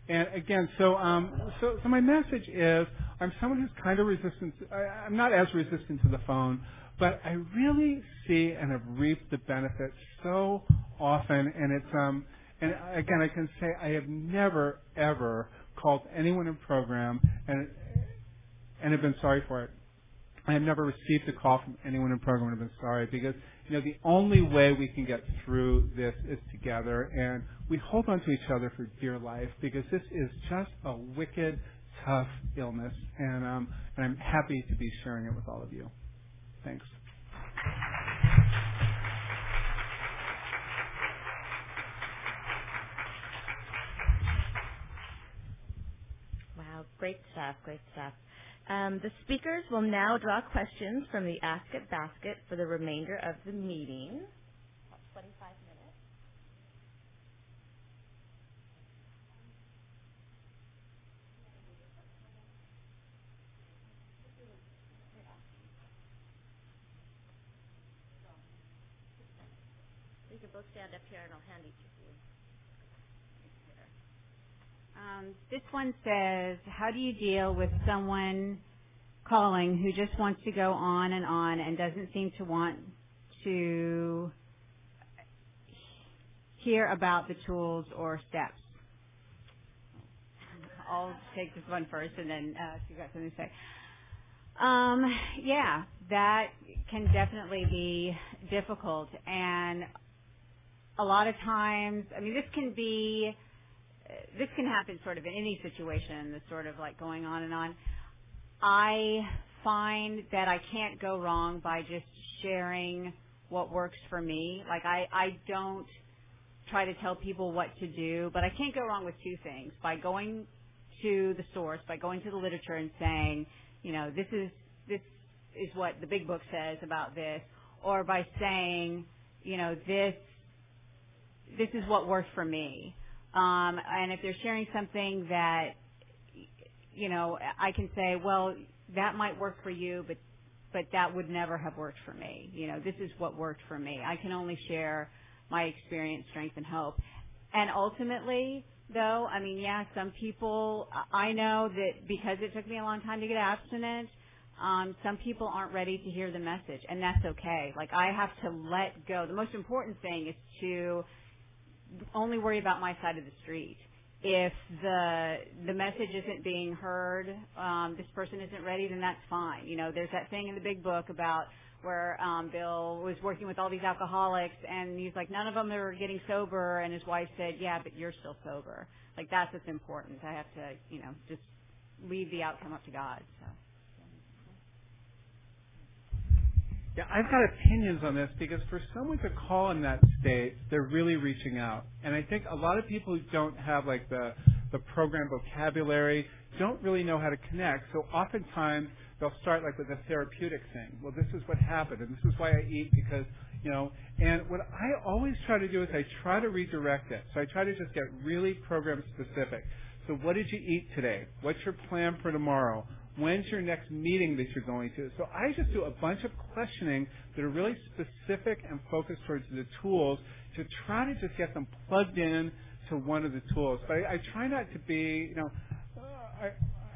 And again, so um, so so my message is, I'm someone who's kind of resistant. I, I'm not as resistant to the phone, but I really see and have reaped the benefits so often, and it's um, and again, I can say I have never ever called anyone in program and and have been sorry for it. I have never received a call from anyone in program and have been sorry because you know the only way we can get through this is together and we hold on to each other for dear life because this is just a wicked tough illness and um and I'm happy to be sharing it with all of you. Thanks. Wow, great stuff, great stuff. Um, the speakers will now draw questions from the Ask It basket for the remainder of the meeting. About 25 minutes. You can both stand up here and I'll hand each of you. Um, this one says, how do you deal with someone calling who just wants to go on and on and doesn't seem to want to hear about the tools or steps? I'll take this one first and then uh, if you've got something to say. Um, yeah, that can definitely be difficult and a lot of times, I mean, this can be this can happen sort of in any situation that's sort of like going on and on. I find that I can't go wrong by just sharing what works for me. Like I, I don't try to tell people what to do, but I can't go wrong with two things. By going to the source, by going to the literature and saying, you know, this is, this is what the big book says about this, or by saying, you know, this, this is what worked for me um, and if they're sharing something that, you know, I can say, well, that might work for you, but but that would never have worked for me. You know, this is what worked for me. I can only share my experience, strength, and hope. And ultimately, though, I mean, yeah, some people, I know that because it took me a long time to get abstinent, um, some people aren't ready to hear the message, and that's okay. Like, I have to let go. The most important thing is to only worry about my side of the street. If the the message isn't being heard, um, this person isn't ready, then that's fine. You know, there's that thing in the big book about where um, Bill was working with all these alcoholics, and he's like, none of them are getting sober, and his wife said, yeah, but you're still sober. Like that's what's important. I have to, you know, just leave the outcome up to God. So. Yeah, I've got opinions on this because for someone to call in that state, they're really reaching out. And I think a lot of people who don't have like the the program vocabulary don't really know how to connect. So oftentimes they'll start like with a therapeutic thing. Well, this is what happened, and this is why I eat because you know. And what I always try to do is I try to redirect it. So I try to just get really program specific. So what did you eat today? What's your plan for tomorrow? When's your next meeting that you're going to? So I just do a bunch of questioning that are really specific and focused towards the tools to try to just get them plugged in to one of the tools. But I, I try not to be, you know, uh, I,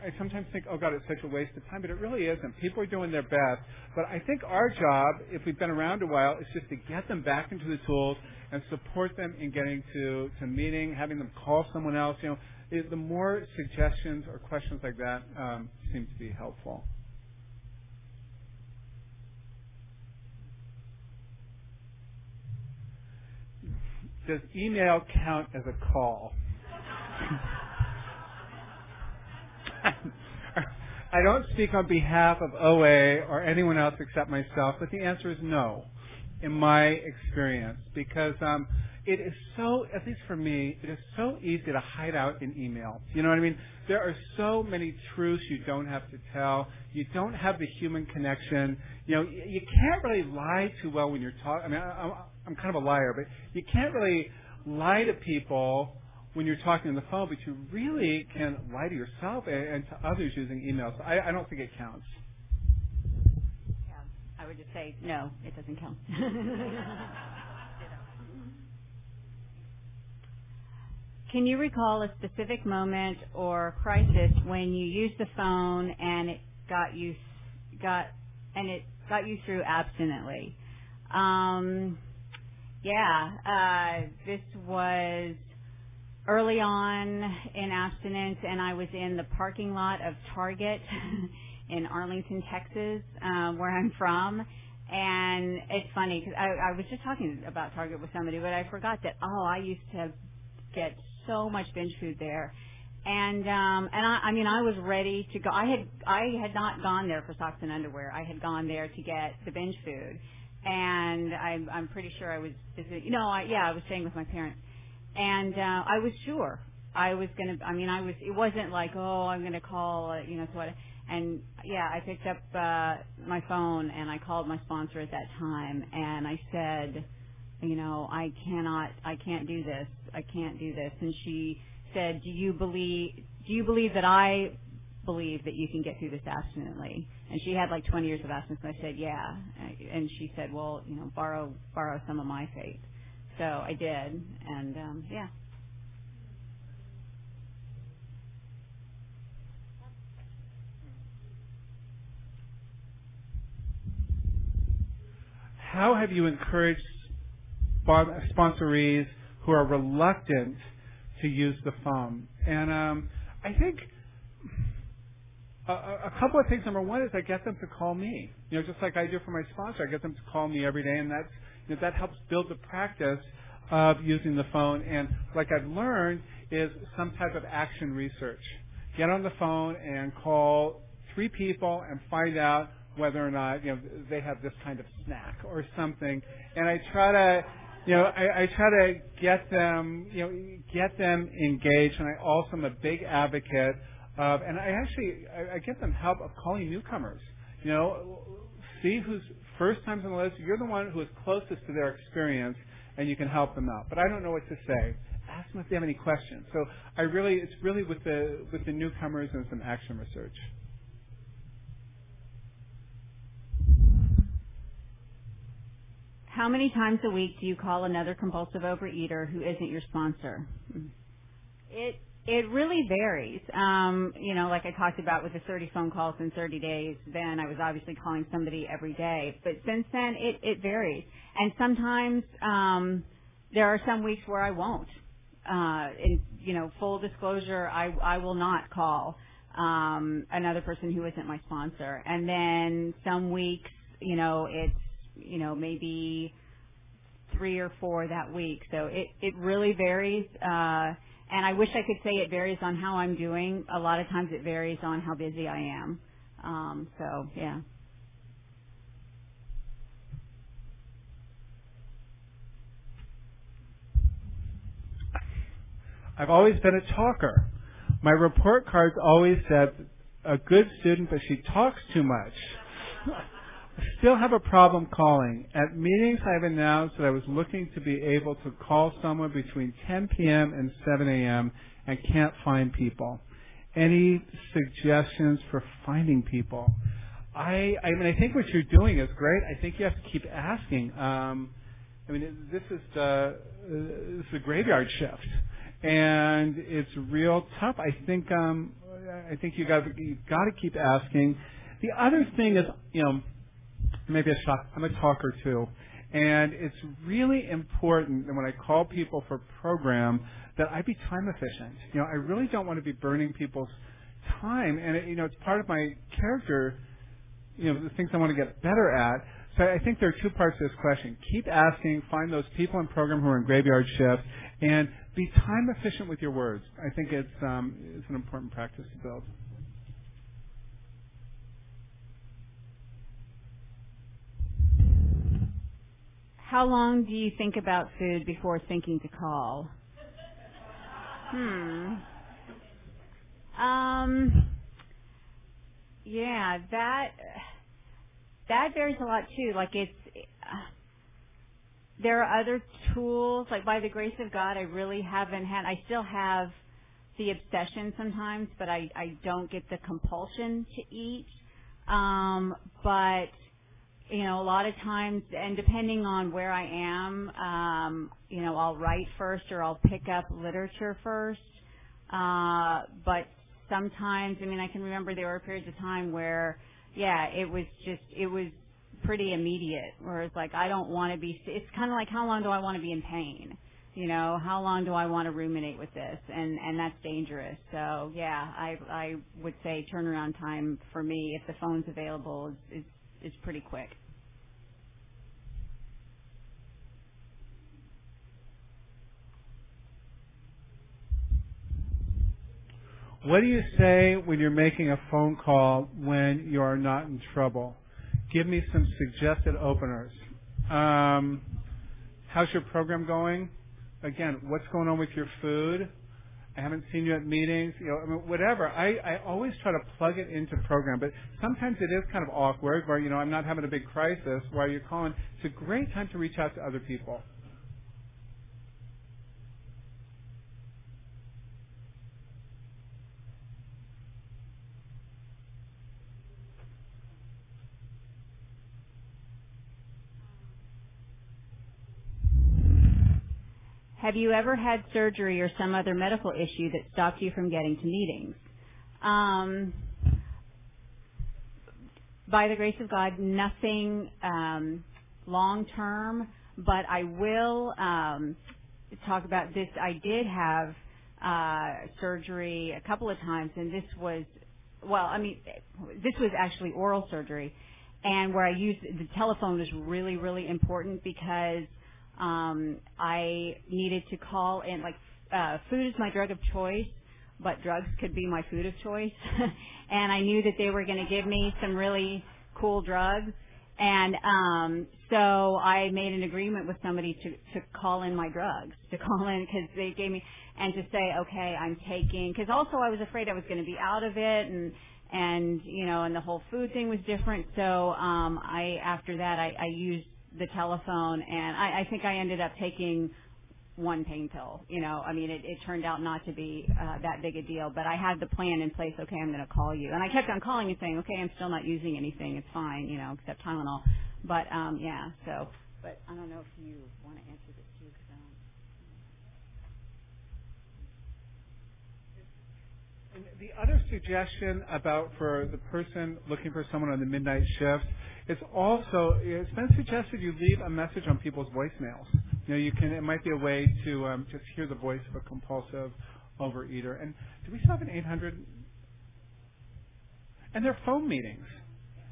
I sometimes think, oh God, it's such a waste of time, but it really isn't. People are doing their best. But I think our job, if we've been around a while, is just to get them back into the tools and support them in getting to, to meeting, having them call someone else. You know, the more suggestions or questions like that um, seem to be helpful. Does email count as a call? [LAUGHS] I don't speak on behalf of OA or anyone else except myself, but the answer is no. in my experience because um, it is so, at least for me, it is so easy to hide out in email. You know what I mean? There are so many truths you don't have to tell. You don't have the human connection. You know, you can't really lie too well when you're talking. I mean, I, I'm kind of a liar, but you can't really lie to people when you're talking on the phone, but you really can lie to yourself and, and to others using email. So I, I don't think it counts. Yeah, I would just say no, it doesn't count. [LAUGHS] [LAUGHS] Can you recall a specific moment or crisis when you used the phone and it got you got and it got you through abstinently? Um, yeah, uh, this was early on in abstinence, and I was in the parking lot of Target [LAUGHS] in Arlington, Texas, um, where I'm from. And it's funny because I, I was just talking about Target with somebody, but I forgot that oh, I used to get so much binge food there. And um and I I mean I was ready to go. I had I had not gone there for socks and underwear. I had gone there to get the binge food. And I'm I'm pretty sure I was you know, I yeah, I was staying with my parents. And uh I was sure I was going to I mean I was it wasn't like, "Oh, I'm going to call, uh, you know, so what and yeah, I picked up uh my phone and I called my sponsor at that time and I said, you know, I cannot, I can't do this. I can't do this. And she said, do you believe, do you believe that I believe that you can get through this abstinently? And she had like 20 years of abstinence. And I said, yeah. And she said, well, you know, borrow, borrow some of my faith. So I did. And, um, yeah. How have you encouraged sponsorees who are reluctant to use the phone. And um, I think a, a couple of things. Number one is I get them to call me. You know, just like I do for my sponsor, I get them to call me every day, and that's you know, that helps build the practice of using the phone. And like I've learned is some type of action research. Get on the phone and call three people and find out whether or not you know they have this kind of snack or something. And I try to you know, I, I try to get them, you know, get them engaged, and I also am a big advocate of, and I actually, I, I get them help of calling newcomers. You know, see who's first times on the list. You're the one who is closest to their experience, and you can help them out. But I don't know what to say. Ask them if they have any questions. So I really, it's really with the with the newcomers and some action research. How many times a week do you call another compulsive overeater who isn't your sponsor? It it really varies. Um, you know, like I talked about with the 30 phone calls in 30 days, then I was obviously calling somebody every day. But since then, it, it varies. And sometimes um, there are some weeks where I won't. Uh, in, you know, full disclosure, I, I will not call um, another person who isn't my sponsor. And then some weeks, you know, it's you know, maybe three or four that week. So it, it really varies. Uh, and I wish I could say it varies on how I'm doing. A lot of times it varies on how busy I am. Um, so yeah. I've always been a talker. My report cards always said a good student, but she talks too much [LAUGHS] still have a problem calling. At meetings, I've announced that I was looking to be able to call someone between 10 p.m. and 7 a.m. and can't find people. Any suggestions for finding people? I, I mean, I think what you're doing is great. I think you have to keep asking. Um, I mean, this is the this is a graveyard shift, and it's real tough. I think um, I think you got you got to keep asking. The other thing is, you know, maybe a shock. I'm a talker too. And it's really important that when I call people for program that I be time efficient. You know, I really don't want to be burning people's time. And, it, you know, it's part of my character, you know, the things I want to get better at. So I think there are two parts to this question. Keep asking, find those people in program who are in graveyard shift, and be time efficient with your words. I think it's, um, it's an important practice to build. How long do you think about food before thinking to call? Hmm. Um. Yeah, that that varies a lot too. Like it's uh, there are other tools. Like by the grace of God, I really haven't had. I still have the obsession sometimes, but I I don't get the compulsion to eat. Um, but you know, a lot of times, and depending on where I am, um, you know, I'll write first or I'll pick up literature first. Uh, but sometimes, I mean, I can remember there were periods of time where, yeah, it was just, it was pretty immediate, where it's like, I don't want to be, it's kind of like, how long do I want to be in pain? You know, how long do I want to ruminate with this? And, and that's dangerous. So yeah, I, I would say turnaround time for me, if the phone's available, is, is, is pretty quick. What do you say when you're making a phone call when you are not in trouble? Give me some suggested openers. Um, how's your program going? Again, what's going on with your food? I haven't seen you at meetings, you know, I mean, whatever. I, I always try to plug it into program, but sometimes it is kind of awkward where, you know, I'm not having a big crisis while you're calling. It's a great time to reach out to other people. Have you ever had surgery or some other medical issue that stopped you from getting to meetings? Um, by the grace of God, nothing um, long term, but I will um, talk about this. I did have uh, surgery a couple of times, and this was, well, I mean, this was actually oral surgery, and where I used the telephone was really, really important because um, I needed to call in, like, uh, food is my drug of choice, but drugs could be my food of choice. [LAUGHS] and I knew that they were going to give me some really cool drugs. And um, so I made an agreement with somebody to, to call in my drugs, to call in because they gave me, and to say, okay, I'm taking, because also I was afraid I was going to be out of it, and and you know, and the whole food thing was different. So um, I after that I, I used the telephone, and I, I think I ended up taking one pain pill. You know, I mean, it, it turned out not to be uh, that big a deal, but I had the plan in place. Okay, I'm going to call you, and I kept on calling and saying, okay, I'm still not using anything. It's fine, you know, except Tylenol. But um, yeah, so. But I don't know if you want to answer this too, because I don't. the other suggestion about for the person looking for someone on the midnight shift it's also it's been suggested you leave a message on people's voicemails. You know, you can it might be a way to um, just hear the voice of a compulsive overeater. And do we still have an 800? And they're phone meetings.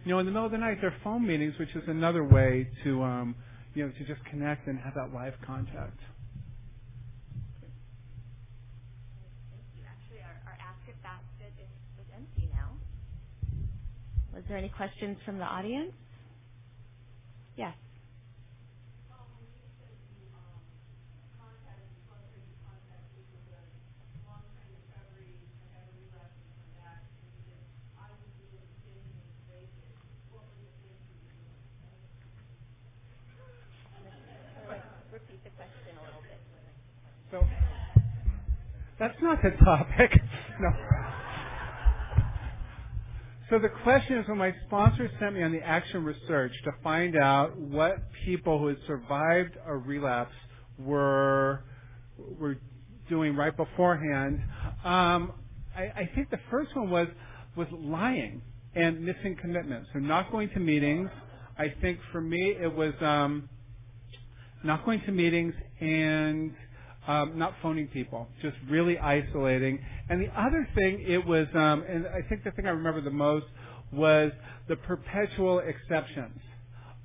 You know, in the middle of the night, they're phone meetings, which is another way to um, you know to just connect and have that live contact. Was there any questions from the audience? Yes. Repeat the question a little bit. So that's not the topic. [LAUGHS] No. So the question is when my sponsor sent me on the action research to find out what people who had survived a relapse were were doing right beforehand, um, I, I think the first one was was lying and missing commitments. So not going to meetings. I think for me it was um, not going to meetings and um, not phoning people, just really isolating. And the other thing, it was, um, and I think the thing I remember the most was the perpetual exceptions.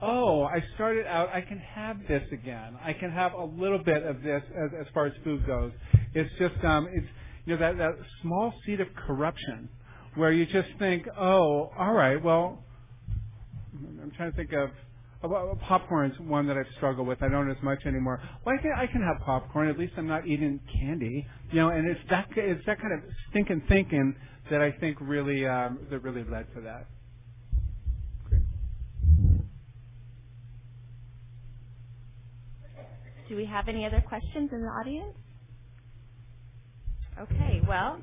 Oh, I started out, I can have this again. I can have a little bit of this as, as far as food goes. It's just, um, it's, you know, that, that small seed of corruption where you just think, oh, all right, well, I'm trying to think of well, popcorn's one that I've struggled with. I don't as much anymore. Well, I can, I can have popcorn. At least I'm not eating candy, you know. And it's that it's that kind of stinking thinking that I think really um, that really led to that. Do we have any other questions in the audience? Okay, well,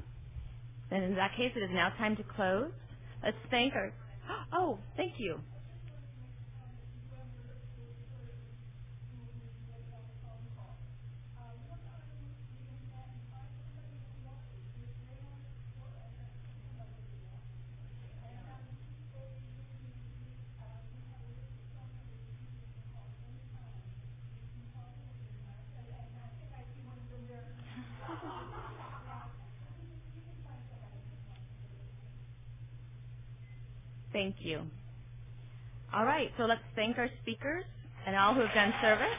then in that case, it is now time to close. Let's thank our. [GASPS] Oh, thank you. Thank you. All right, so let's thank our speakers and all who have done service.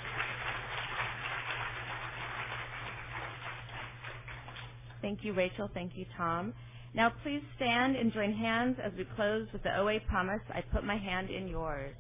Thank you, Rachel. Thank you, Tom. Now please stand and join hands as we close with the OA promise, I put my hand in yours.